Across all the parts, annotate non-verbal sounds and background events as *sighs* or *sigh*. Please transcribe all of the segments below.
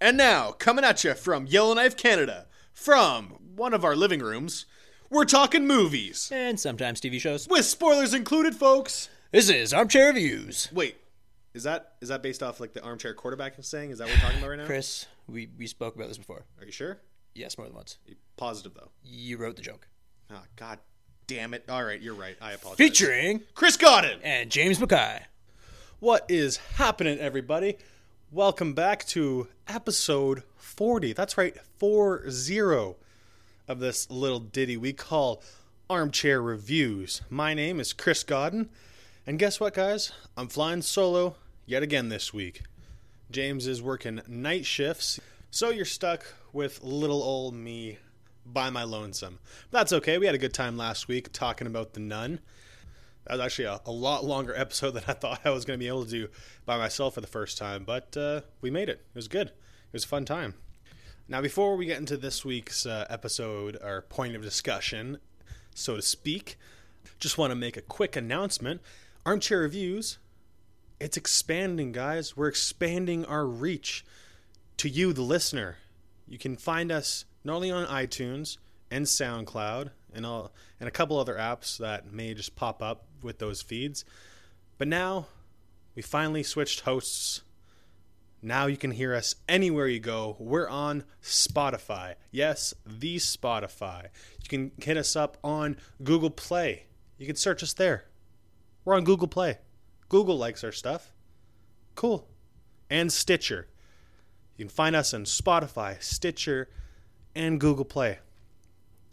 And now, coming at you from Yellowknife, Canada, from one of our living rooms, we're talking movies. and sometimes TV shows. With spoilers included, folks. This is Armchair Reviews. Wait, is that is that based off like the armchair quarterback saying? Is that what we're talking about right now? Chris, we, we spoke about this before. Are you sure? Yes, more than once. You positive though. You wrote the joke. Oh, God damn it. All right, you're right. I apologize. Featuring Chris Godden. and James Mackay. What is happening, everybody? Welcome back to episode 40. That's right, 40 of this little ditty we call Armchair Reviews. My name is Chris Godden, and guess what, guys? I'm flying solo yet again this week. James is working night shifts, so you're stuck with little old me by my lonesome. But that's okay. We had a good time last week talking about The Nun. That was actually a, a lot longer episode than I thought I was going to be able to do by myself for the first time, but uh, we made it. It was good. It was a fun time. Now, before we get into this week's uh, episode, or point of discussion, so to speak, just want to make a quick announcement. Armchair Reviews, it's expanding, guys. We're expanding our reach to you, the listener. You can find us not only on iTunes and SoundCloud and all, and a couple other apps that may just pop up with those feeds, but now we finally switched hosts. Now you can hear us anywhere you go. We're on Spotify. Yes, the Spotify. You can hit us up on Google Play. You can search us there. We're on Google Play. Google likes our stuff. Cool. And Stitcher. You can find us on Spotify, Stitcher, and Google Play,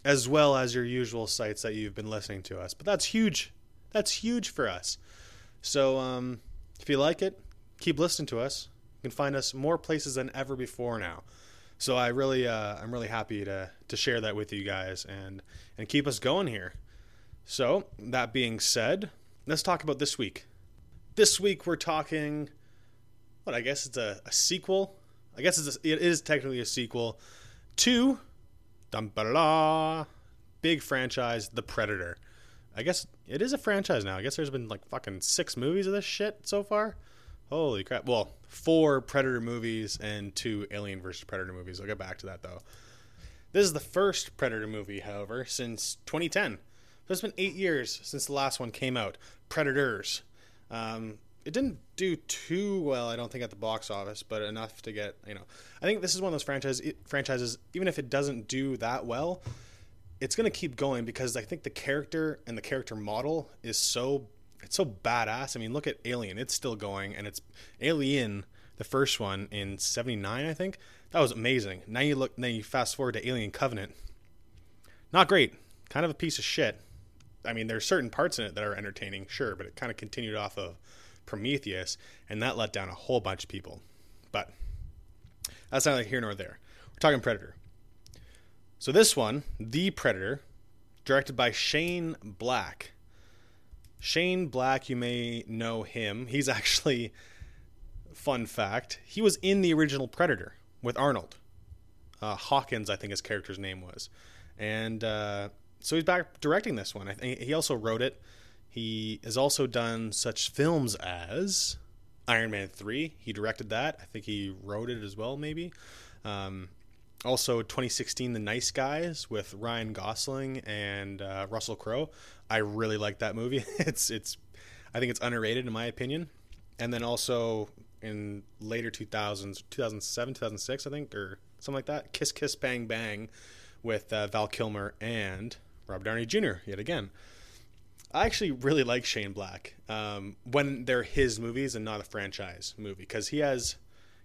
as well as your usual sites that you've been listening to us. But that's huge. That's huge for us. So um, if you like it, keep listening to us. You can find us more places than ever before now. So I really, uh, I'm really happy to to share that with you guys and and keep us going here. So that being said, let's talk about this week. This week we're talking. What I guess it's a, a sequel. I guess it's a, it is technically a sequel to dum big franchise, The Predator. I guess it is a franchise now. I guess there's been like fucking six movies of this shit so far. Holy crap! Well, four Predator movies and two Alien vs Predator movies. I'll get back to that though. This is the first Predator movie, however, since 2010. So it's been eight years since the last one came out. Predators. Um, it didn't do too well, I don't think, at the box office, but enough to get you know. I think this is one of those franchise franchises. Even if it doesn't do that well, it's going to keep going because I think the character and the character model is so it's so badass. I mean, look at Alien; it's still going, and it's Alien, the first one in '79, I think. That was amazing. Now you look, now you fast forward to Alien Covenant. Not great. Kind of a piece of shit. I mean, there's certain parts in it that are entertaining, sure, but it kind of continued off of Prometheus, and that let down a whole bunch of people. But that's neither here nor there. We're talking Predator. So this one, The Predator, directed by Shane Black. Shane Black, you may know him. He's *laughs* actually, fun fact, he was in the original Predator with Arnold. Uh, Hawkins, I think his character's name was. And uh, so he's back directing this one. I think he also wrote it. He has also done such films as Iron Man 3. He directed that. I think he wrote it as well, maybe. Um, also, 2016, The Nice Guys with Ryan Gosling and uh, Russell Crowe. I really like that movie. *laughs* it's it's, I think it's underrated in my opinion. And then also in later 2000s, 2007, 2006, I think, or something like that. Kiss Kiss Bang Bang with uh, Val Kilmer and Robert Downey Jr. Yet again. I actually really like Shane Black um, when they're his movies and not a franchise movie because he has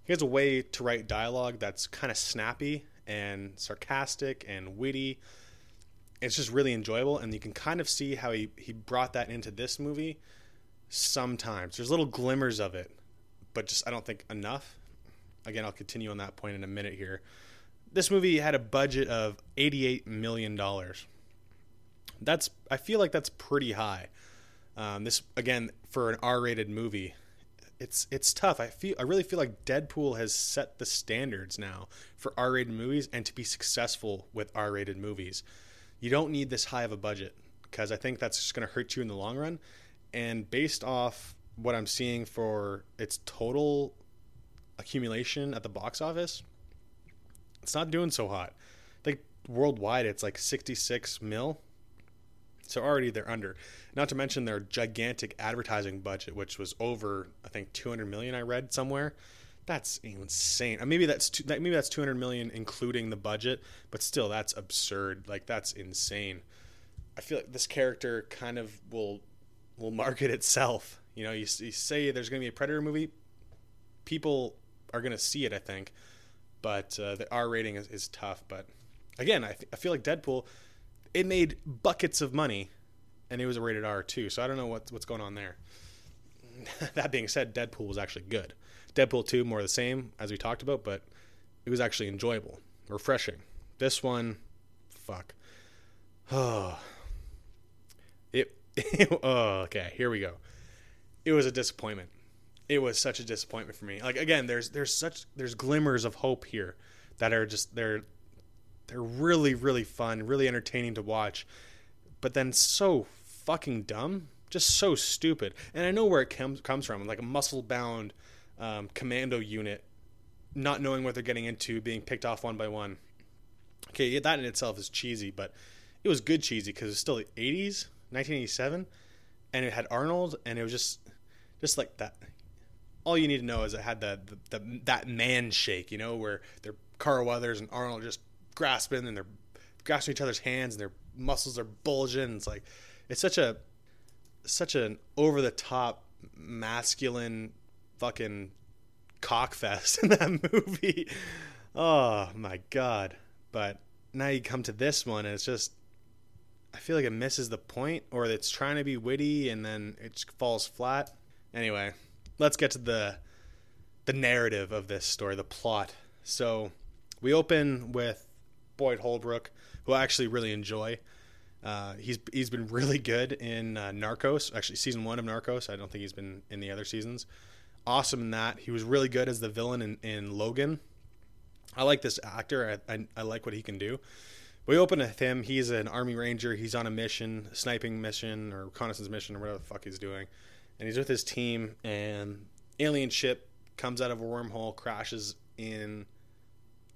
he has a way to write dialogue that's kind of snappy and sarcastic and witty. It's just really enjoyable, and you can kind of see how he, he brought that into this movie sometimes. There's little glimmers of it, but just I don't think enough. Again, I'll continue on that point in a minute here. This movie had a budget of $88 million. That's I feel like that's pretty high. Um, this again for an R-rated movie, it's it's tough. I feel I really feel like Deadpool has set the standards now for R-rated movies and to be successful with R-rated movies. You don't need this high of a budget because I think that's just going to hurt you in the long run. And based off what I'm seeing for its total accumulation at the box office, it's not doing so hot. I think worldwide it's like 66 mil. So already they're under. Not to mention their gigantic advertising budget, which was over I think 200 million. I read somewhere. That's insane. Uh, Maybe that's maybe that's 200 million including the budget, but still that's absurd. Like that's insane. I feel like this character kind of will will market itself. You know, you, you say there's going to be a Predator movie, people are going to see it. I think, but uh, the R rating is, is tough. But again, I, th- I feel like Deadpool, it made buckets of money, and it was a rated R too. So I don't know what's what's going on there. *laughs* that being said, Deadpool was actually good. Deadpool two more the same as we talked about, but it was actually enjoyable, refreshing. This one, fuck. Oh, *sighs* it. *laughs* oh, okay. Here we go. It was a disappointment. It was such a disappointment for me. Like again, there's there's such there's glimmers of hope here that are just they're they're really really fun, really entertaining to watch, but then so fucking dumb, just so stupid. And I know where it comes comes from, like a muscle bound um, commando unit, not knowing what they're getting into, being picked off one by one. Okay, that in itself is cheesy, but it was good cheesy because it's still the 80s, 1987, and it had Arnold, and it was just just like that. All you need to know is it had the, the, the that man shake, you know, where they're Carl Weathers and Arnold just grasping and they're grasping each other's hands and their muscles are bulging. It's like it's such a such an over the top masculine fucking cockfest *laughs* in that movie. Oh my god. But now you come to this one and it's just I feel like it misses the point or it's trying to be witty and then it falls flat. Anyway, let's get to the the narrative of this story, the plot. So, we open with Boyd Holbrook, who I actually really enjoy. Uh, he's he's been really good in uh, Narcos. Actually, season one of Narcos. I don't think he's been in the other seasons. Awesome in that. He was really good as the villain in, in Logan. I like this actor. I, I, I like what he can do. We open with him. He's an army ranger. He's on a mission, a sniping mission or reconnaissance mission or whatever the fuck he's doing. And he's with his team, and alien ship comes out of a wormhole, crashes in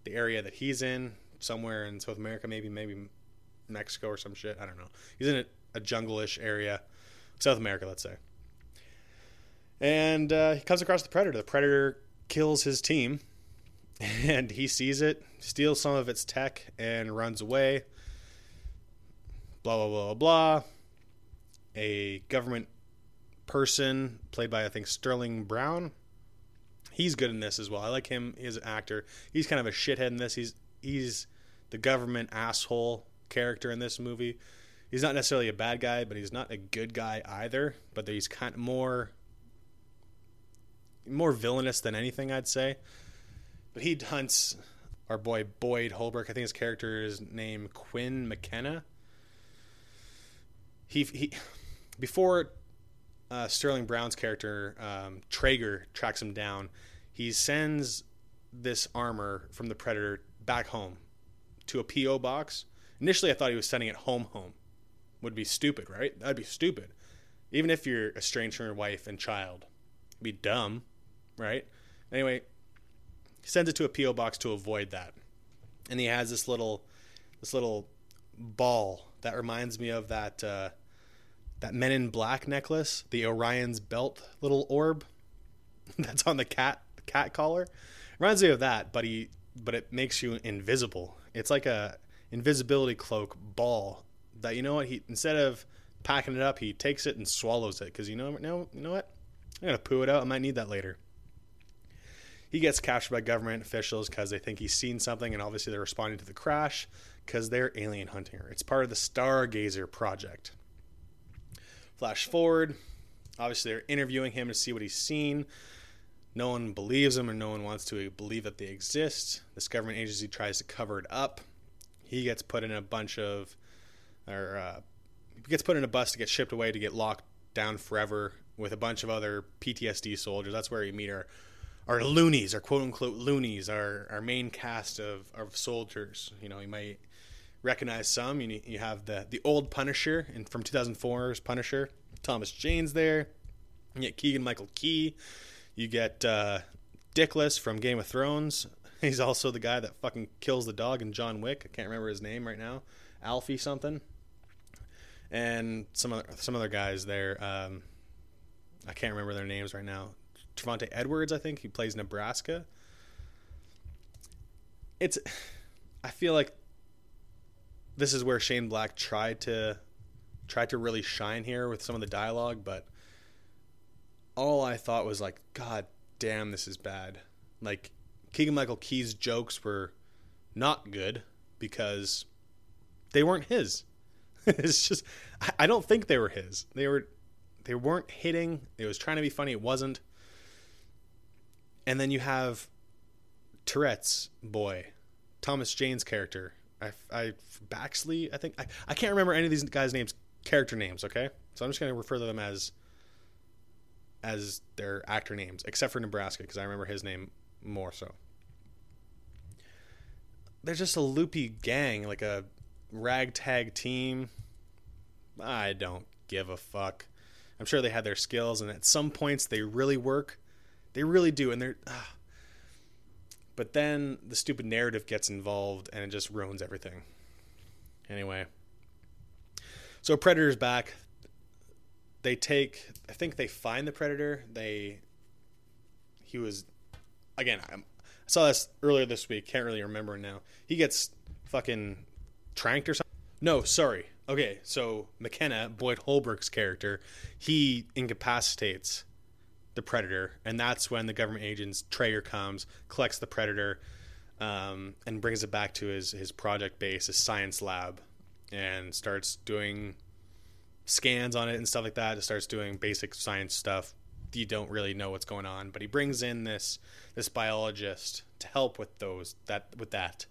the area that he's in, somewhere in South America, maybe maybe Mexico or some shit. I don't know. He's in a, a jungle-ish area, South America, let's say. And uh, he comes across the predator. The predator kills his team, *laughs* and he sees it, steals some of its tech, and runs away. Blah blah blah blah. A government person played by I think Sterling Brown. He's good in this as well. I like him as an actor. He's kind of a shithead in this. He's he's the government asshole character in this movie. He's not necessarily a bad guy, but he's not a good guy either. But he's kind of more more villainous than anything, I'd say. But he hunts our boy Boyd Holbrook. I think his character is named Quinn McKenna. He he before uh, Sterling Brown's character um, Traeger tracks him down. He sends this armor from the Predator back home to a PO box. Initially, I thought he was sending it home. Home would be stupid, right? That'd be stupid. Even if you're estranged from your wife and child, it'd be dumb, right? Anyway, he sends it to a PO box to avoid that, and he has this little, this little ball that reminds me of that uh, that Men in Black necklace, the Orion's belt little orb *laughs* that's on the cat cat collar. Reminds me of that, but he but it makes you invisible. It's like a invisibility cloak ball that you know what he instead of packing it up, he takes it and swallows it because you know no you know what I'm gonna poo it out. I might need that later. He gets captured by government officials because they think he's seen something, and obviously they're responding to the crash because they're alien hunting her. It's part of the Stargazer project. Flash forward, obviously they're interviewing him to see what he's seen. No one believes them or no one wants to believe that they exist. This government agency tries to cover it up. He gets put in a bunch of, or uh, gets put in a bus to get shipped away to get locked down forever with a bunch of other PTSD soldiers. That's where you meet our our loonies, our quote unquote loonies, our our main cast of, of soldiers. You know, you might recognize some. You you have the the old Punisher and from 2004's Punisher, Thomas Jane's there. You get Keegan Michael Key. You get uh, Dickless from Game of Thrones. *laughs* He's also the guy that fucking kills the dog in John Wick. I can't remember his name right now. Alfie something. And some other some other guys there. Um, I can't remember their names right now. Trevante Edwards, I think he plays Nebraska. It's, I feel like this is where Shane Black tried to tried to really shine here with some of the dialogue, but all I thought was like, God damn, this is bad. Like Keegan Michael Key's jokes were not good because they weren't his. *laughs* it's just I don't think they were his. They were they weren't hitting. It was trying to be funny. It wasn't. And then you have Tourette's boy, Thomas Jane's character. I, I Baxley. I think I, I can't remember any of these guys' names, character names. Okay, so I'm just going to refer to them as as their actor names, except for Nebraska because I remember his name more so. They're just a loopy gang, like a ragtag team. I don't give a fuck. I'm sure they had their skills, and at some points they really work. They really do, and they're. Uh, but then the stupid narrative gets involved, and it just ruins everything. Anyway, so Predator's back. They take. I think they find the Predator. They. He was, again. I saw this earlier this week. Can't really remember now. He gets fucking tranked or something. No, sorry. Okay, so McKenna, Boyd Holbrook's character, he incapacitates the predator, and that's when the government agents Traeger comes, collects the predator, um, and brings it back to his his project base, his science lab, and starts doing scans on it and stuff like that. It starts doing basic science stuff. You don't really know what's going on, but he brings in this this biologist to help with those that with that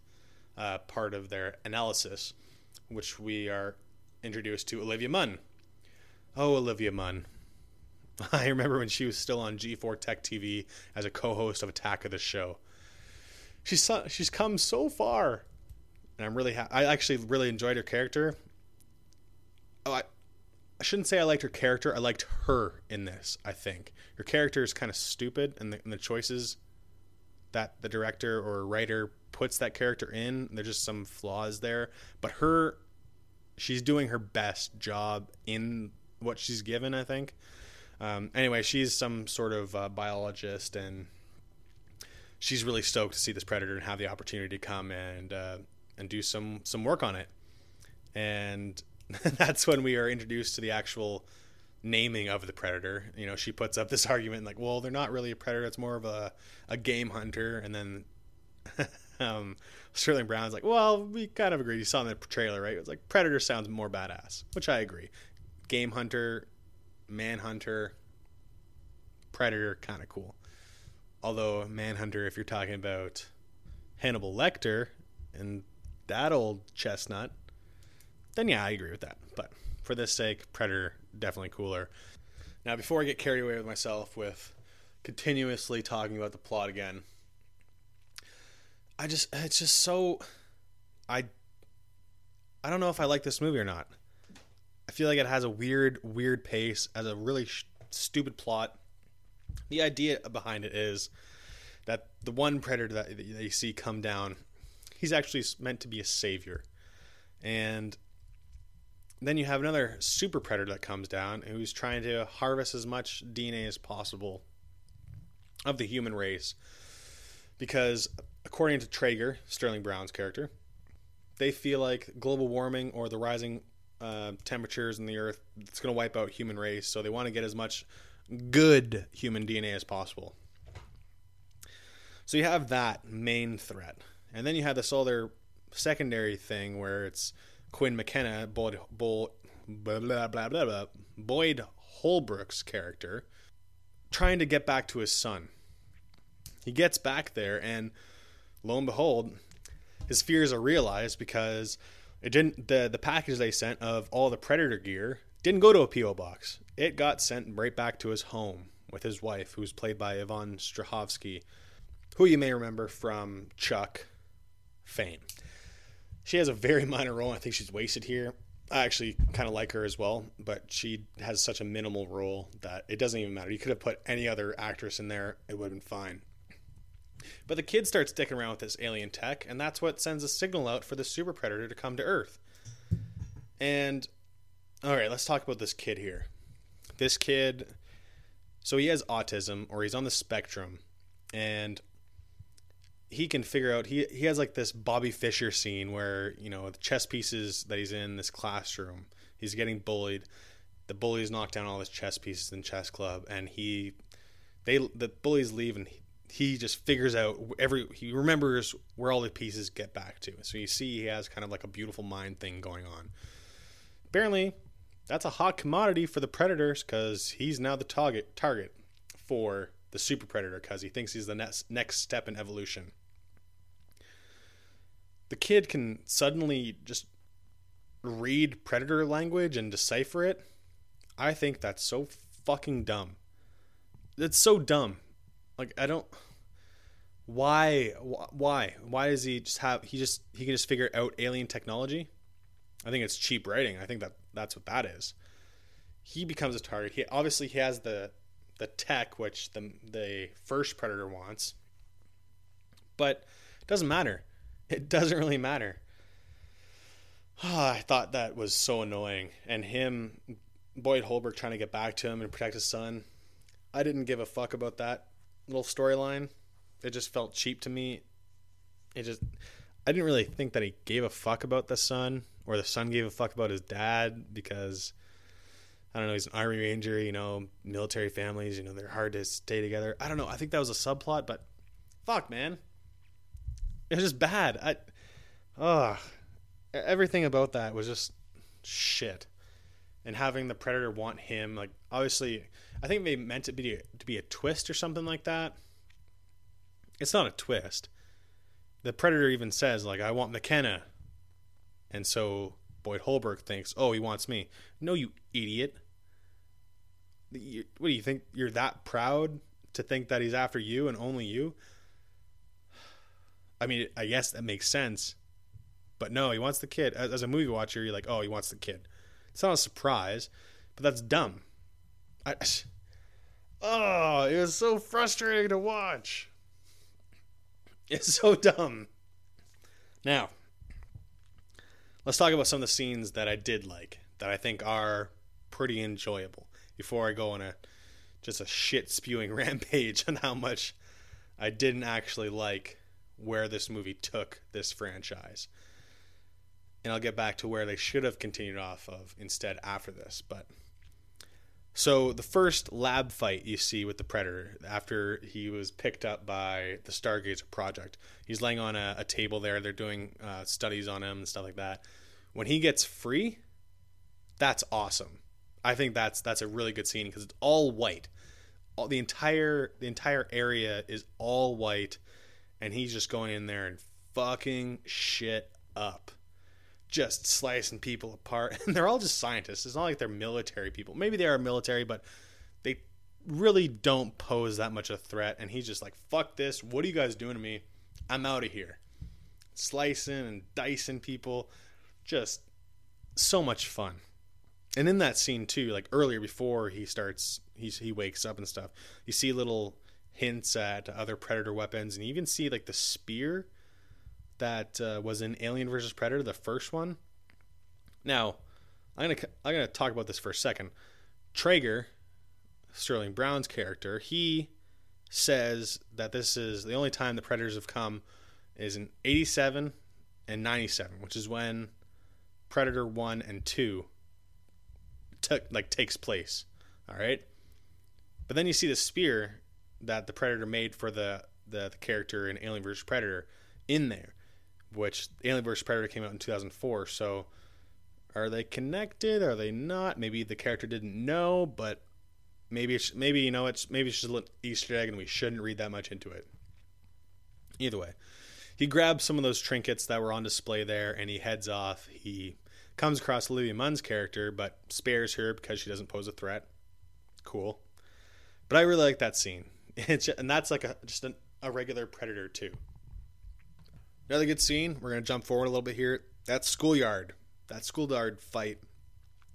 uh, part of their analysis, which we are introduced to Olivia Munn. Oh, Olivia Munn. *laughs* I remember when she was still on G4 Tech TV as a co-host of Attack of the Show. She's she's come so far, and I'm really ha- I actually really enjoyed her character. Oh, I, I shouldn't say I liked her character. I liked her in this. I think her character is kind of stupid, and the, and the choices that the director or writer puts that character in, there's just some flaws there. But her she's doing her best job in what she's given. I think. Um, anyway, she's some sort of uh, biologist, and she's really stoked to see this predator and have the opportunity to come and uh, and do some some work on it. And *laughs* that's when we are introduced to the actual naming of the predator. You know, she puts up this *laughs* argument like, well, they're not really a predator; it's more of a a game hunter. And then *laughs* um, Sterling Brown's like, well, we kind of agree. You saw in the trailer, right? It was like Predator sounds more badass, which I agree. Game Hunter, Manhunter, Predator, kind of cool. Although Manhunter, if you're talking about Hannibal Lecter and that old chestnut, then yeah, I agree with that. But for this sake, Predator definitely cooler. Now, before I get carried away with myself with continuously talking about the plot again, I just it's just so I I don't know if I like this movie or not. I feel like it has a weird weird pace, has a really sh- stupid plot. The idea behind it is that the one predator that you see come down, he's actually meant to be a savior. And then you have another super predator that comes down who's trying to harvest as much DNA as possible of the human race because according to Traeger, Sterling Brown's character, they feel like global warming or the rising uh, temperatures in the earth it's going to wipe out human race. So they want to get as much good human dna as possible. So you have that main threat. And then you have this other secondary thing where it's quinn mckenna boyd, boyd, blah, blah, blah, blah, boyd holbrook's character trying to get back to his son he gets back there and lo and behold, his fears are realized because it didn't the the package they sent of all the predator gear didn't go to a PO box. It got sent right back to his home with his wife, who's played by Yvonne Strahovski, who you may remember from Chuck fame. She has a very *laughs* minor role. I think she's wasted here. I actually kind of like her as well, but she has such a minimal role that it doesn't even matter. You could have put any other actress in there, it would have been fine. But the kid starts dicking around with this alien tech, and that's what sends a signal out for the super predator to come to Earth. And all right, let's talk about this kid here. This kid, so he has autism, or he's on the spectrum, and he can figure out he he has like this Bobby Fischer scene where you know the chess pieces that he's in this classroom. He's getting bullied. The bullies knock down all his chess pieces in chess club, and he they the bullies leave, and he, he just figures out every he remembers where all the pieces get back to. So you see he has kind of like a beautiful mind thing going on. Apparently, that's a hot commodity for the predators because he's now the target target for the super predator because he thinks he's the next next step in evolution. The kid can suddenly just read predator language and decipher it. I think that's so fucking dumb. It's so dumb. Like I don't why why why does he just have he just he can just figure out alien technology? I think it's cheap writing. I think that that's what that is. He becomes a target. He obviously he has the the tech which the the first predator wants. But it doesn't matter. It doesn't really matter. Oh, I thought that was so annoying. And him, Boyd Holbrook, trying to get back to him and protect his son. I didn't give a fuck about that little storyline. It just felt cheap to me. It just, I didn't really think that he gave a fuck about the son or the son gave a fuck about his dad because I don't know, he's an army ranger, you know, military families, you know, they're hard to stay together. I don't know. I think that was a subplot, but fuck, man. It was just bad. I, ugh, everything about that was just shit. And having the predator want him, like obviously, I think they meant it to be a, to be a twist or something like that. It's not a twist. The predator even says like, "I want McKenna," and so Boyd Holbrook thinks, "Oh, he wants me." No, you idiot. What do you think? You're that proud to think that he's after you and only you? I mean, I guess that makes sense. But no, he wants the kid. As, as, a movie watcher, you're like, oh, he wants the kid. It's not a surprise, but that's dumb. I, *sighs* oh, it was so frustrating to watch. It's so dumb. Now, let's talk about some of the scenes that I did like, that I think are pretty enjoyable. Before I go on a just a shit spewing *laughs* rampage on how much I didn't actually like where this movie took this franchise. And I'll get back to where they should have continued off of instead after this. But so the first lab fight you see with the Predator after he was picked up by the Stargazer Project, he's laying on a, a table there. They're doing uh, studies on him and stuff like that. When he gets free, that's awesome. I think that's that's a really good scene because it's all white. All, the entire the entire area is all white and he's just going in there and fucking shit up. Just slicing people apart. *laughs* And they're all just scientists. It's not like they're military people. Maybe they are military, but they really don't pose that much of a threat. And he's just like, fuck this. What are you guys doing to me? I'm out of here. Slicing and dicing people. Just so much fun. And in that scene too, like earlier before he starts, he's, he wakes up and stuff. You see little hints at other predator weapons and you even see like the spear that uh, was in alien versus predator the first one. Now i'm gonna i'm gonna talk about this for a second. Traeger sterling brown's character he says that this is the only time the predators have come is in 87 and 97 which is when predator 1 and 2 took like takes place all right? But then you see the spear that the Predator made for the the, the character in Alien vs Predator in there, which Alien vs Predator came out in 2004. So are they connected? Are they not? Maybe the character didn't know, but maybe it's, maybe you know it's maybe it's just an Easter egg, and we shouldn't read that much into it. Either way, he grabs some of those trinkets that were on display there, and he heads off. He comes across Olivia Munn's character, but spares her because she doesn't pose a threat. Cool. But I really like that scene. It's, and that's like a just an, a regular predator too. Another good scene. We're gonna jump forward a little bit here. That schoolyard, that schoolyard fight.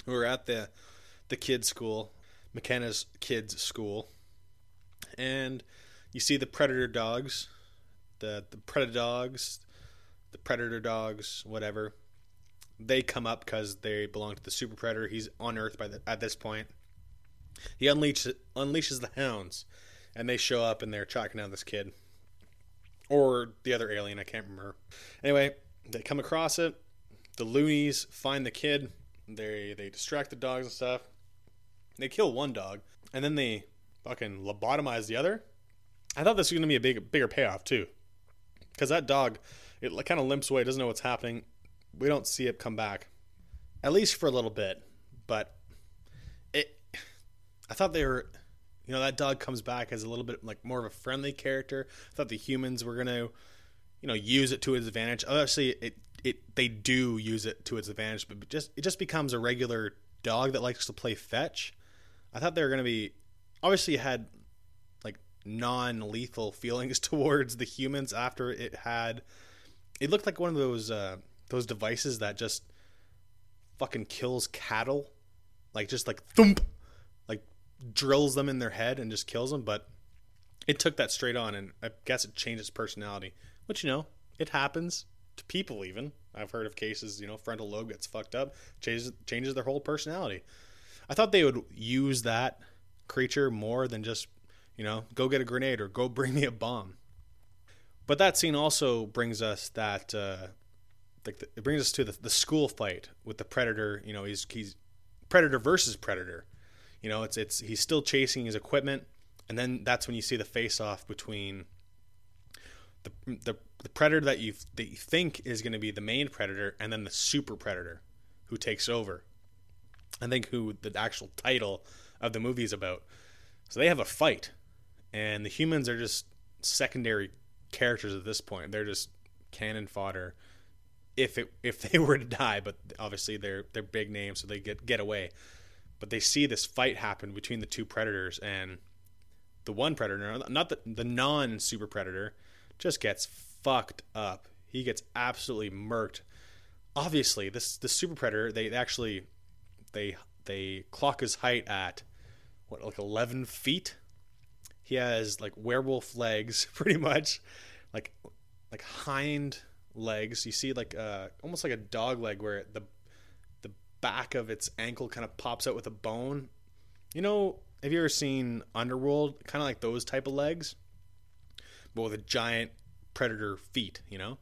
We are at the the kids' school, McKenna's kids' school, and you see the predator dogs the the predator dogs, the predator dogs, whatever. They come up because they belong to the super predator. He's on Earth by the, at this point. He unleashes unleashes the hounds, and they show up and they're tracking down this kid, or the other alien. I can't remember. Anyway, they come across it. The loonies find the kid. They they distract the dogs and stuff. They kill one dog, and then they fucking lobotomize the other. I thought this was gonna be a big bigger payoff too, because that dog, it kind of limps away, doesn't know what's happening. We don't see it come back, at least for a little bit. But it, I thought they were, you know, that dog comes back as a little bit like more of a friendly character. I thought the humans were gonna, you know, use it to its advantage. Obviously, it it they do use it to its advantage, but just it just becomes a regular dog that likes to play fetch. I thought they were gonna be obviously had like non-lethal feelings *laughs* towards the humans after it had it looked like one of those uh those devices that just fucking kills cattle like just like thump drills them in their head and just kills them but it took that straight on and i guess it changed personality which you know it happens to people even i've heard of cases you know frontal lobe gets fucked up changes changes their whole personality i thought they would use that creature more than just, you know, go get a grenade or go *laughs* bring me a bomb. But that scene also brings us that, uh, like, the, it brings us to the, the school fight with the predator. You know, he's he's predator versus predator. You know, it's it's he's still chasing his equipment, and then that's when you see the face off between the, the the predator that you that you think is going to be the main predator, and then the super predator who takes over. I think who the actual title of the movie is about. So they have a fight, and the humans are just secondary characters at this point. They're just cannon fodder if it if *laughs* they were to die, but obviously they're they're big names, so they get get away. But they see this fight happen between the two predators, and the one predator, not the the non super predator, just gets fucked up. He gets absolutely murked. Obviously, this the super predator they actually they they clock his height at what like 11 feet he has like werewolf legs *laughs* pretty much like like hind legs you see like uh almost like a dog leg where the back of its ankle kind of pops out with a bone. You know have you ever seen underworld? Kind of like those type of legs but with a giant predator feet you know?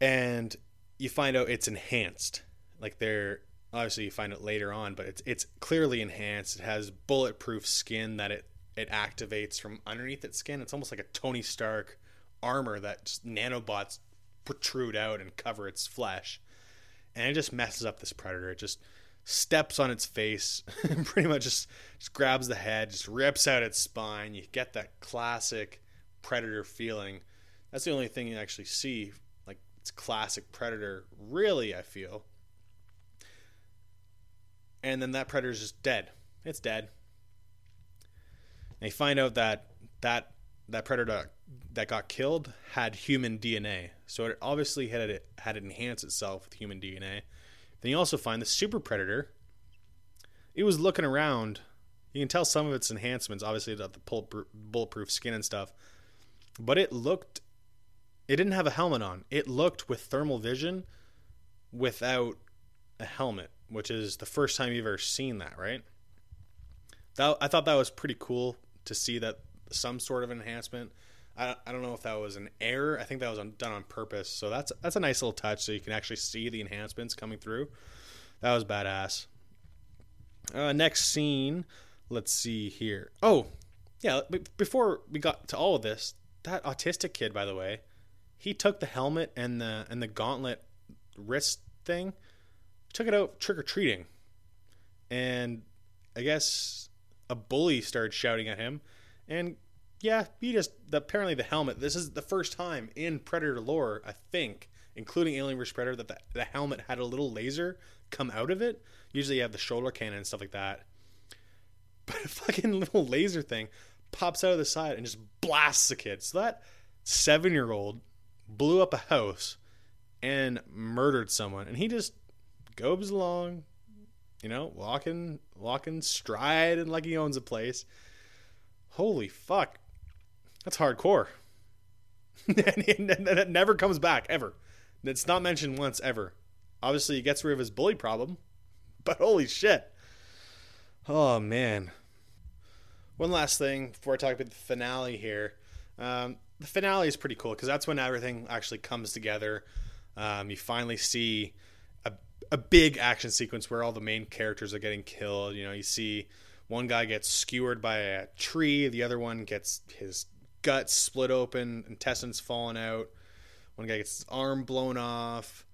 And you find out it's enhanced. Like they're obviously you find it later on, but it's it's clearly enhanced. It has bulletproof skin that it it activates from underneath its skin. It's almost like a Tony Stark armor that nanobots protrude out and cover its flesh, and it just messes up this predator. It just steps on its face, *laughs* pretty much just just grabs the head, just rips out its spine. You get that classic predator feeling. That's the only thing you actually see, like it's classic predator. Really, I feel and then that predator is just dead. It's dead. And they find out that that that predator that got killed had human DNA, so it obviously had had enhanced itself with human DNA. Then you also find the super predator. It was looking around. You can tell some of its enhancements, obviously about the bulletproof skin and stuff, but it looked. It didn't have a helmet on. It looked with thermal vision, without a helmet which is the first time you've ever seen that, right? That I thought that was pretty cool to see that some sort of enhancement. I, I don't know if that was an error. I think that was done on purpose. So that's that's a nice little touch, so you can actually see the enhancements coming through. That was badass. Uh, next scene, let's see here. Oh, yeah. Before we got to all of this, that autistic kid, by the way, he took the helmet and the and the gauntlet wrist thing took it out trick or treating, and I guess a bully started shouting at him, and yeah, he just apparently the helmet. This is the first time in Predator lore, I think, including Alien vs Predator, that the, the helmet had a little laser come out of it. Usually, you have the shoulder cannon and stuff like that, *laughs* but a fucking little laser thing pops out of the side and just blasts the kid. So that seven year old blew up a house and murdered someone, and he just goes along, you know, walking, walking stride and like he owns a place. Holy fuck, that's hardcore. *laughs* and it never comes back ever. It's not mentioned once ever. Obviously, he gets rid of his bully problem, *laughs* but holy shit. Oh man. One last thing before I talk about the finale here. Um, the finale is pretty cool because that's when everything actually comes together. Um, you finally see a, a big action sequence where all the main characters are getting killed. You know, you see one guy gets skewered by a tree, the other one gets his guts split open, intestines falling out. One guy gets his arm blown off.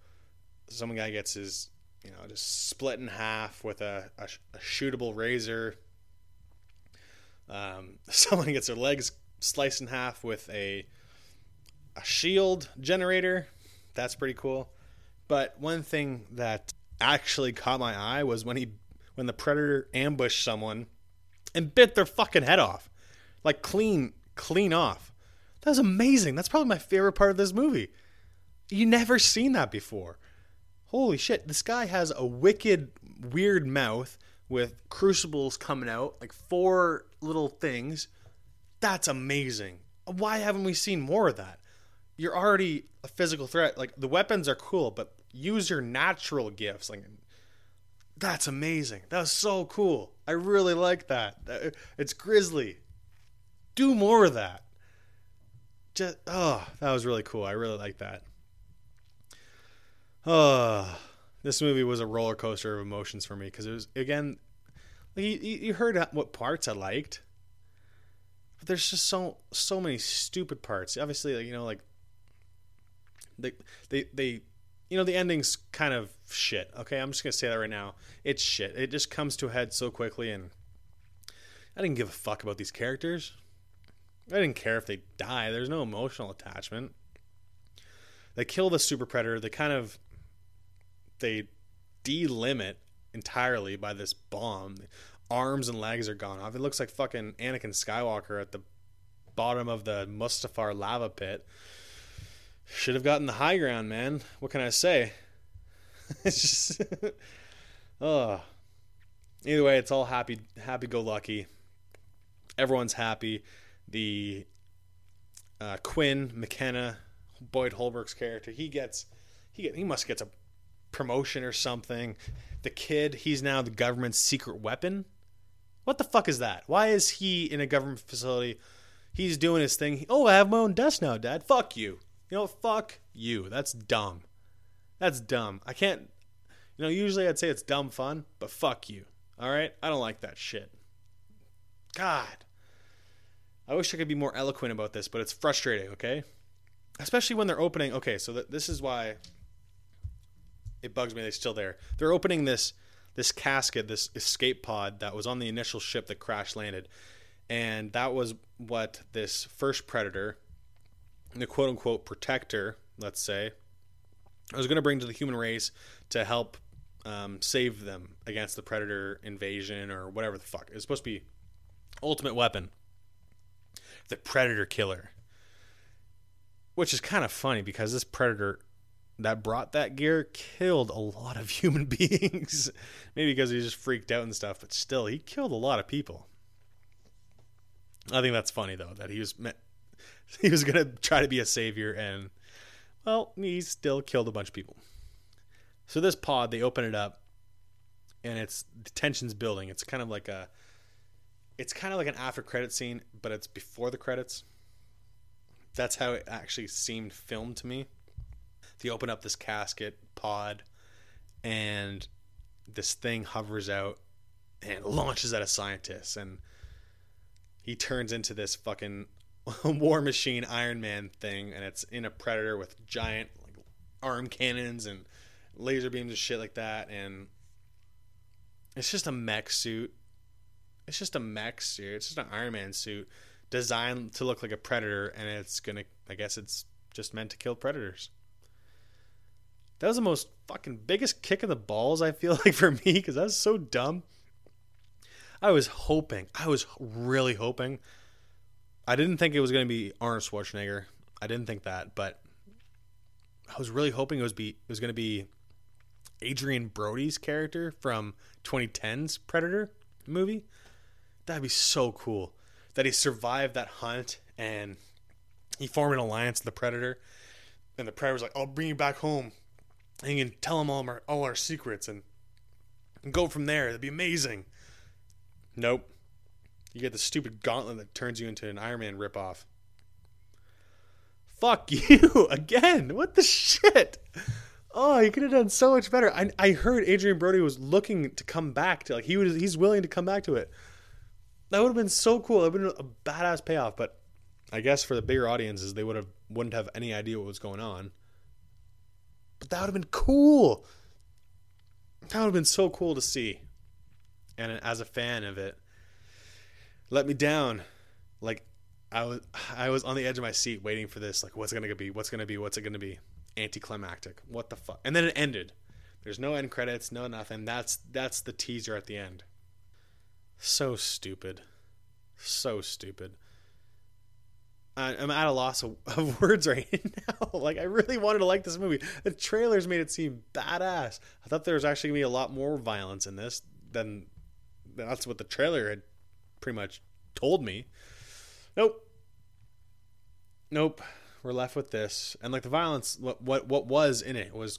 Some guy gets his, you know, just split in half with a, a, a shootable razor. Um, *laughs* someone gets their legs sliced in half with a a shield generator. That's pretty cool. But one thing that actually caught my eye was when he when the predator ambushed someone and bit their fucking head off. Like clean clean off. That was amazing. That's probably my favorite part of this movie. You never seen that before. Holy shit, this guy has a wicked weird mouth with crucibles coming out, like four little things. That's amazing. Why haven't we seen more of that? You're already a physical threat. Like the weapons are cool, but use your natural gifts. Like that's amazing. That was so cool. I really like that. It's Grisly. Do more of that. Just oh, that was really cool. I really like that. Oh, this movie was a roller coaster of emotions for me because it was again. You, you heard what parts I liked, but there's just so so many stupid parts. Obviously, like, you know, like they they they you know the ending's kind of shit. Okay, I'm just gonna say that right now. It's shit. It just comes to a head so quickly, and I didn't give a fuck about these characters. I didn't care if they die. There's no emotional attachment. They kill the super predator. They kind of they delimit entirely by this bomb. Arms and legs are gone off. It looks like fucking Anakin Skywalker at the bottom of the Mustafar lava pit. Should have gotten the high ground, man. What can I say? *laughs* it's just *laughs* oh. Either way, it's all happy happy go lucky. Everyone's happy. The uh, Quinn McKenna, Boyd Holbrook's character, he gets he get, he must get a promotion or something. The kid, he's now the government's secret weapon. What the fuck is that? Why is he in a government facility? He's doing his thing. Oh, I have my own desk now, Dad. Fuck you. You know, fuck you. That's dumb. That's dumb. I can't. You know, usually I'd say it's dumb fun, but fuck you. All right? I don't like that shit. God. I wish I could be more eloquent about this, but it's frustrating, okay? Especially when they're opening. Okay, so th- this is why it bugs me they're still there. They're opening this this casket, this escape pod that was on the initial ship that crash landed, and that was what this first predator, the quote unquote protector, let's say, I was going to bring to the human race to help um, save them against the predator invasion or whatever the fuck. It's supposed to be ultimate weapon, the predator killer. Which is kind of funny because this predator that brought that gear killed a lot of *laughs* human beings. Maybe because he just freaked out and stuff, but still, he killed a lot of people. I think that's funny though that he was *laughs* he was gonna try to be a savior and well, he still killed a bunch of people. So this pod, they open it up, and it's the tension's building. It's kind of like a, it's kind of like an after credit scene, but it's before the credits. That's how it actually seemed filmed to me they open up this casket pod, and this thing hovers out and launches at a scientist, and he turns into this fucking *laughs* war machine Iron Man thing, and it's in a predator with giant like arm cannons and laser beams and shit like that, and it's just a mech suit. It's just a mech suit. It's just an Iron Man suit designed to look like a predator, and it's gonna. I guess it's just meant to kill predators. That was the most fucking biggest kick in the balls I feel *laughs* like for me because that was so dumb. I was hoping, I was really hoping. I didn't think it was going to be Arnold Schwarzenegger. I didn't think that, but I was really hoping it was be it was going to be Adrien Brody's character from 2010's Predator movie. That'd be so cool that he survived that hunt and he formed an alliance with the Predator, and the Predator's like, "I'll bring you back home, and you can tell him all our all our secrets and, and go from there. That'd be amazing." Nope. You get the stupid gauntlet that turns you into an Iron Man ripoff. Fuck *laughs* you again. What the shit? Oh, you could have done so much better. I, I heard Adrien Brody was looking to come back to like he was he's willing to come back to it. That would have been so cool. It would have been a badass payoff, but I guess for the bigger audiences, they would have wouldn't have any idea what was going on. But that would have been cool. That would have been so cool to see. And as a fan of it, let me down. Like I was I was on the edge of my seat waiting for this. Like what's it gonna be? What's gonna be? What's it gonna be? Anticlimactic. What the fuck? And then it ended. There's no end credits, no nothing. That's that's the teaser at the end. So stupid. So stupid. I, I'm at a loss of, *laughs* of words right *laughs* now. like I really wanted to like this movie. The trailers made it seem badass. I thought there was actually gonna be a lot more violence in this than that's what the trailer had pretty much told me. Nope. Nope. We're left with this. And like the violence what what what was in it was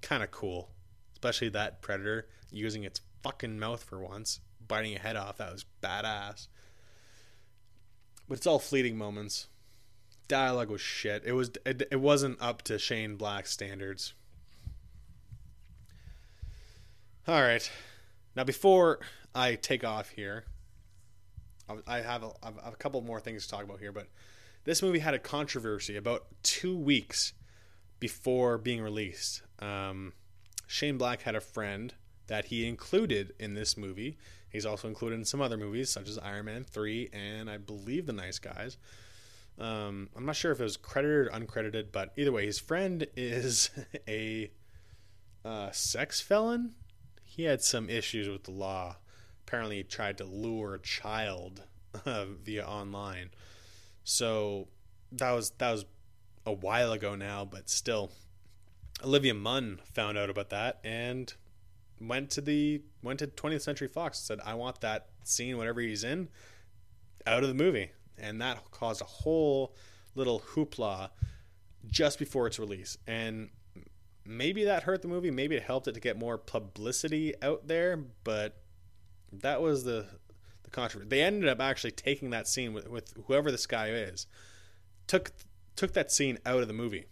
kind of cool. Especially that predator using its fucking mouth for once, biting a head off. That was badass. But it's all fleeting moments. Dialogue was shit. It was it, it wasn't up to Shane Black's standards. All right. Now before I take off here, I have a, I have a couple more things to talk about here, but this movie had a controversy about two weeks before being released. Um, Shane Black had a friend that he included in this movie. He's also included in some other movies, such as Iron Man 3 and I believe The Nice Guys. Um, I'm not sure if it was credited or uncredited, but either way, his friend is *laughs* a uh, sex felon. He had some issues with the law apparently he tried to lure a child *laughs* uh, via online. So that was that was a while ago now, but still, Olivia Munn found out about that and went to the went to 20th Century Fox said, "I want that scene, whatever he's in, out of the movie," and that caused a whole little hoopla just before its release. And maybe that hurt the movie. Maybe it helped it to get more publicity out there, but that was the the controversy. They ended up actually taking that scene with, with whoever this guy is. Took took that scene out of the movie,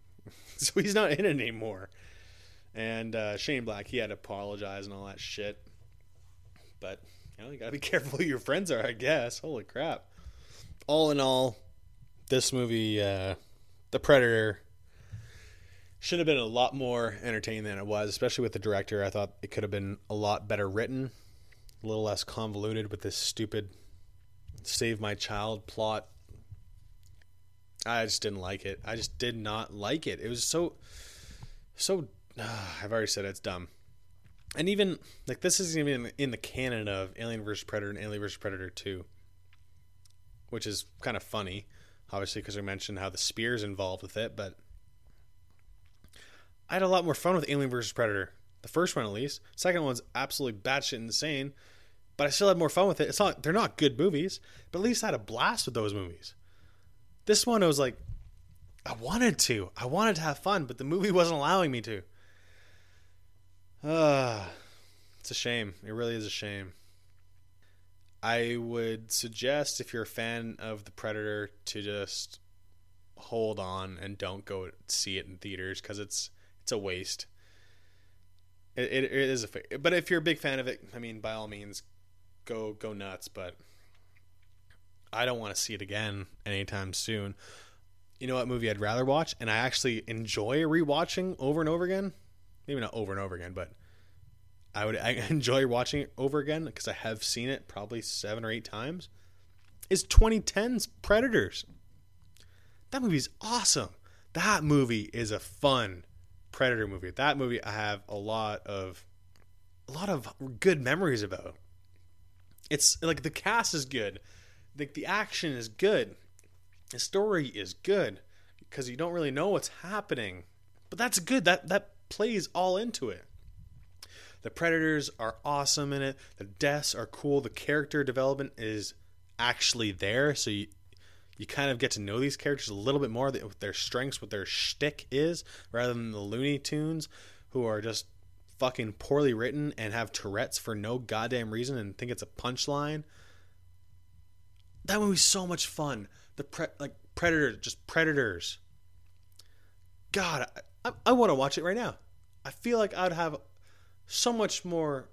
*laughs* so he's not in it anymore. And uh, Shane Black, he had to apologize and all that shit. But you know, you gotta be *laughs* careful who your friends are, I guess. Holy crap! All in all, this movie, uh, The Predator, should have been a lot more entertaining than it was, especially with the director. I thought it could have been a lot better written a little less convoluted with this stupid save my child plot. I just didn't like it. I just did not like it. It was so so *sighs* I've already said it's dumb. And even like this isn't even in the canon of Alien vs Predator and Alien vs Predator 2, which is kind of funny, obviously because we mentioned how the spear's involved with it, but I had a lot more fun with Alien vs Predator. The first one, at least. Second one's absolutely batshit insane, but I still had more fun with it. It's not they're not good movies, but at least I had a blast with those movies. This one, I was like, I wanted to, I wanted to have fun, but the movie *laughs* wasn't allowing me to. Ah, *sighs* it's a shame. It really is a shame. I would suggest if you're a fan of the Predator to just hold on and don't go see it in theaters because it's it's a waste. It, it, it is a, but if you're a big fan of it, I mean, by all means, go go nuts. But I don't want to see it again anytime soon. You know what movie I'd rather watch, and I actually enjoy rewatching over and over again. Maybe not over and over again, but I would I *laughs* enjoy watching it over again because I have seen it probably seven or eight times. Is 2010's Predators. That movie's awesome. That movie is a fun Predator movie. That movie I have a lot of a lot of good memories about. It's like the cast is good. The the action is good. The story is good because you don't really know what's happening. But that's good. That that plays all into it. The predators are awesome in it. The deaths are cool. The character development is actually there, so you you kind of get to know these characters a little bit more, their strengths, what their shtick is, rather than the Looney Tunes who are just fucking poorly written and have Tourette's for no goddamn reason and think it's a punchline. That movie's so much fun. The pre- like Predators, just Predators. God, I, I, want to watch it right now. I feel like I'd have so much more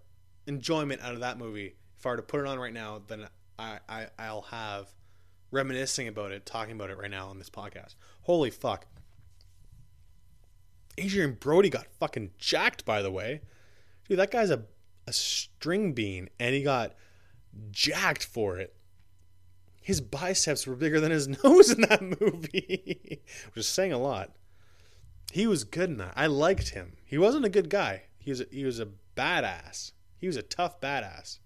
enjoyment out of that movie if I were to put it on right now than I, I I'll have reminiscing about it, talking about it right now on this podcast. Holy fuck. Adrien Brody got fucking jacked, by the way. Dude, that guy's a, a string bean, and he got jacked for it. His biceps were bigger than his *laughs* nose in that movie, *laughs* which is saying a lot. He was good in that. I liked him. He wasn't a good guy. He was a, he was a badass. He was a tough badass.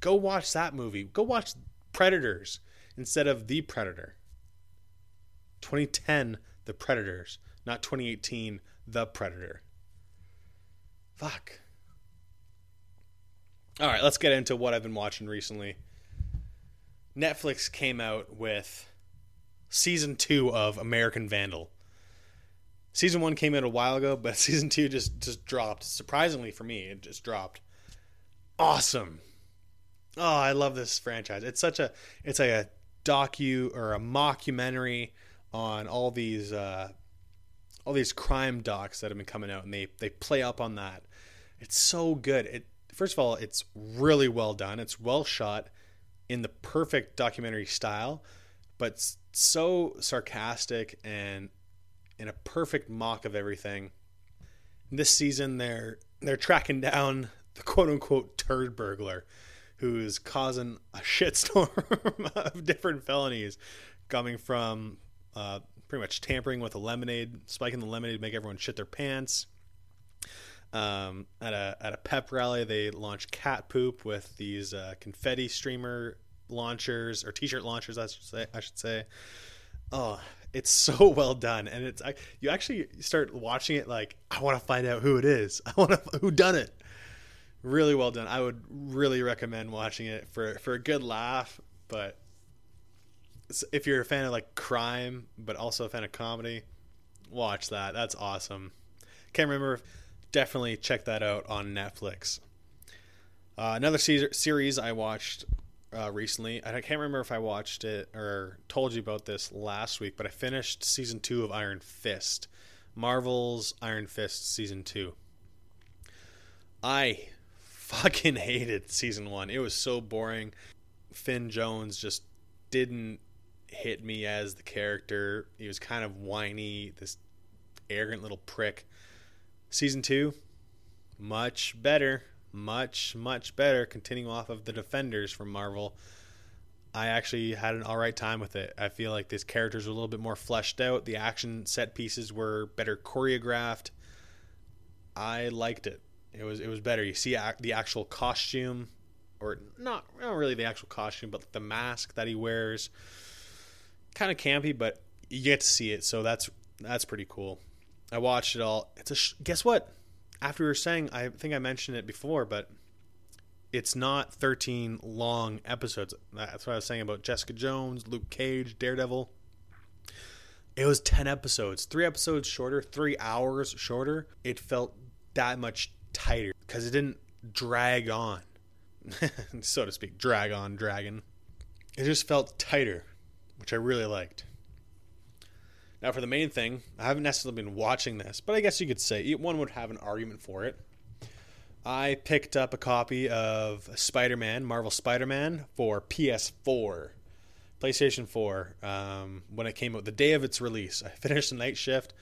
Go watch that movie. Go watch Predators instead of The Predator. 2010, The Predators, not 2018, The Predator. Fuck. All right, let's get into what I've been watching recently. Netflix came out with season two of American Vandal. Season one came out a while ago, but *laughs* season two just just dropped. Surprisingly for me, it just dropped. Awesome. Oh, I love this franchise. It's such a it's like a docu or a mockumentary on all these uh, all these crime docs that have been coming out, and they they play up on that. It's so good. It first of all, it's really well done. It's well shot in the perfect documentary style, but so sarcastic and in a perfect mock of everything. This season, they're they're tracking down the quote unquote turd burglar, who's causing a shitstorm *laughs* of different felonies, coming from uh, pretty much tampering with a lemonade, spiking the lemonade to make everyone shit their pants. Um, at a at a pep rally, they launched cat poop with these uh, confetti streamer launchers or t-shirt launchers. I should say. I should say. Oh, it's *laughs* so well done, and it's I, you actually start watching it like I want to find out who it is. *laughs* I want to who done it. Really well done. I would really recommend watching it for for a good laugh. But if you're a fan of like crime, but also a fan of comedy, watch that. That's awesome. Can't remember. Definitely check that out on Netflix. Uh, another se- series I watched uh, recently. I can't remember if I watched it or told you about this last week, but I finished season two of Iron Fist, Marvel's Iron Fist season two. I fucking *laughs* hated season one. It was so boring. Finn Jones just didn't hit me as the character. He was kind of whiny, this arrogant little prick. Season two, much better much much better continuing off of the defenders from marvel. I actually had an all right time with it. I feel like these characters were a little bit more fleshed out. The action set pieces were better choreographed. I liked it. It was it was better. You see the actual costume or not not really the actual costume but the mask that he wears. Kind of campy but you get to see it so that's that's pretty cool. I watched it all. It's a guess what after we were saying, I think I mentioned it before, but it's not 13 long episodes. That's what I was saying about Jessica Jones, Luke Cage, Daredevil. It was 10 episodes, three episodes shorter, three hours shorter. It felt that much tighter because it didn't drag on, *laughs* so to speak, drag on, dragon. It just felt tighter, which I really liked. Now, for the main thing, I haven't necessarily been watching this, but I guess you could say one would have an argument for it. I picked up a copy of Spider Man, Marvel Spider Man, for PS4, PlayStation 4, um, when it came out, the day of its release. I *laughs* finished the night shift,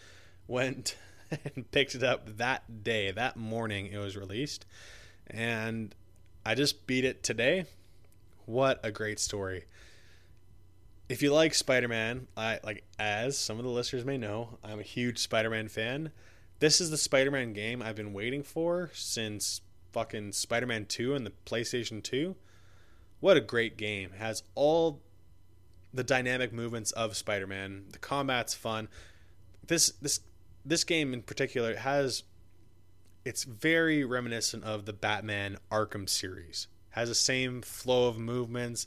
went *laughs* and picked it up that day, that morning it was released, and I just beat it today. What a great story if you like Spider-Man, I like as some of the listeners may know, I'm a huge Spider-Man fan. This is the Spider-Man game I've been waiting for since fucking Spider-Man 2 and the PlayStation 2. What a great game. It has all the dynamic movements of Spider-Man. The combat's fun. This this this game in particular has it's very reminiscent of the Batman Arkham series. Has the same flow of movements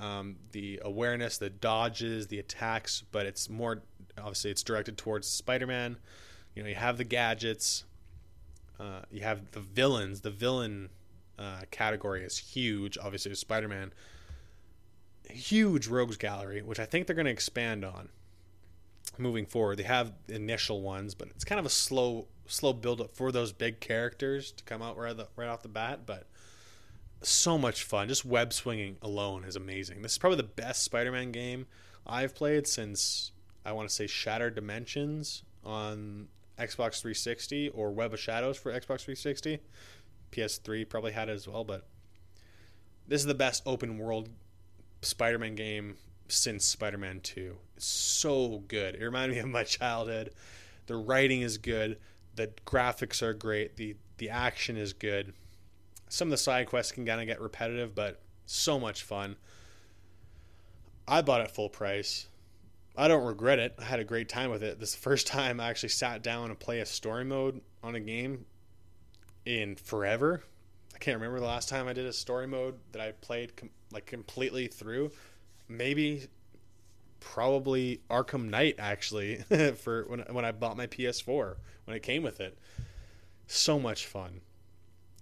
um, the awareness, the dodges, the attacks, but it's more obviously it's directed towards Spider-Man. You know, you have the gadgets, uh, you have the villains. The villain uh, category is huge. Obviously, with Spider-Man, huge rogues gallery, which I think they're going to expand on moving forward. They have initial ones, but it's kind of a slow slow build up for those big characters to come out right, right off the bat. But so much fun. Just web swinging alone is amazing. This is probably the best Spider-Man game I've played since I want to say Shattered Dimensions on Xbox 360 or Web of Shadows for Xbox 360. PS3 probably had it as well, but this is the best open world Spider-Man game since Spider-Man 2. It's so good. It reminded me of my *laughs* childhood. The writing is good. The graphics are great. The the action is good. Some of the side quests can kind of get repetitive, but so much fun. I bought it full price. I don't regret it. I had a great time with it. This is the first *laughs* time I actually sat down and play a story mode on a game in forever. I can't remember the last time I did a story mode that I played com- like completely through. Maybe probably Arkham Knight actually *laughs* for when when I bought my PS4 when it came with it. So much fun.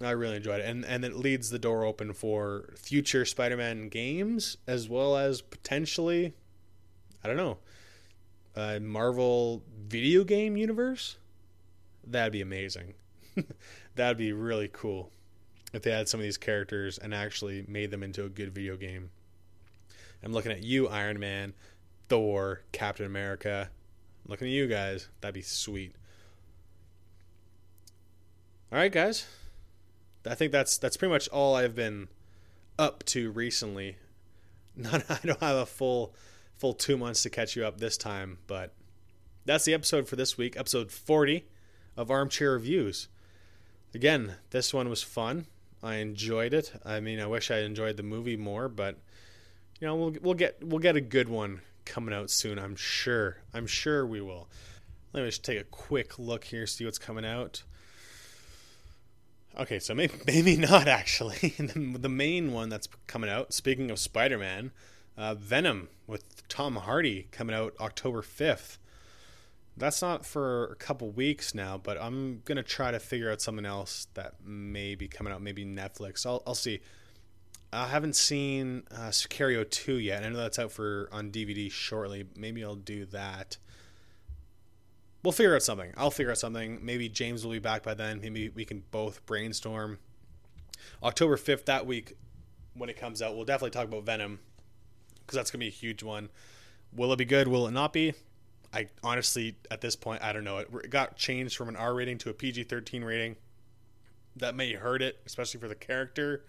I really enjoyed it, and and it leads the door open for future Spider-Man games as well as potentially, I don't know, a Marvel video game universe. That'd be amazing. *laughs* That'd be really cool if they had some of these characters and actually made them into a good video game. I'm looking at you, Iron Man, Thor, Captain America. I'm looking at you guys. That'd be sweet. All right, guys. I think that's that's pretty much all I've been up to recently. *laughs* Not I don't have a full full 2 months to catch you up this time, but that's the episode for this week, episode 40 of Armchair Reviews. Again, this one was fun. I enjoyed it. I mean, I wish I enjoyed the movie more, but you know, we'll we'll get we'll get a good one coming out soon. I'm sure. I'm sure we will. Let me just take a quick look here, see what's coming out. Okay, so maybe *laughs* maybe not actually. *laughs* the, the main one that's coming out. Speaking of Spider-Man, uh, Venom with Tom Hardy coming out October fifth. That's not for a couple weeks now, but I'm gonna try to figure out something else that may be coming out. Maybe Netflix. I'll I'll see. I haven't seen uh, Sicario 2 yet. I know that's out for on DVD shortly. Maybe I'll do that. We'll figure out something. I'll figure out something. Maybe James will be back by then. Maybe we can both brainstorm. October 5th, that week, when it comes out, we'll definitely talk about Venom because that's going to be a huge one. Will it be good? Will it not be? I honestly, at this point, I don't know. It got changed from an R rating to a PG 13 rating. That may hurt it, especially for the character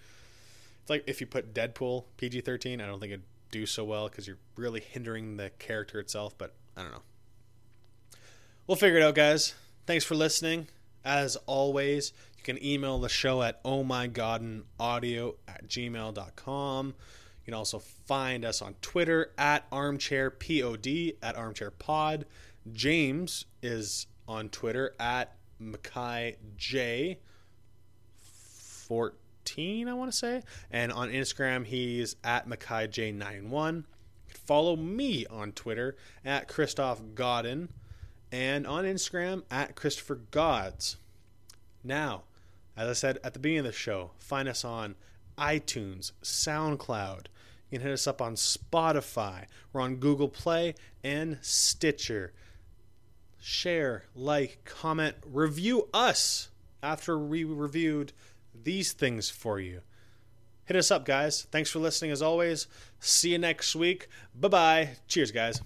it's like if you put Deadpool PG 13, I don't think it'd do so well because you're really hindering the character itself, but I don't know. We'll figure it out, guys. Thanks for listening. As always, you can email the show at ohmygoddenaudio at gmail.com. You can also find us on Twitter at armchairpod, at armchairpod. James is on Twitter at Mackay J. 14 I want to say. And on Instagram, he's at MackayJ91. Follow me on Twitter at Christoph Godin and on Instagram at Christopher Gods. Now, as I said at the beginning of the show, find us on iTunes, SoundCloud. You can hit us up on Spotify. We're on Google Play and Stitcher. Share, like, comment, review us after we reviewed these things for you. Hit us up, guys. Thanks for listening as always. See you next week. Bye bye. Cheers, guys.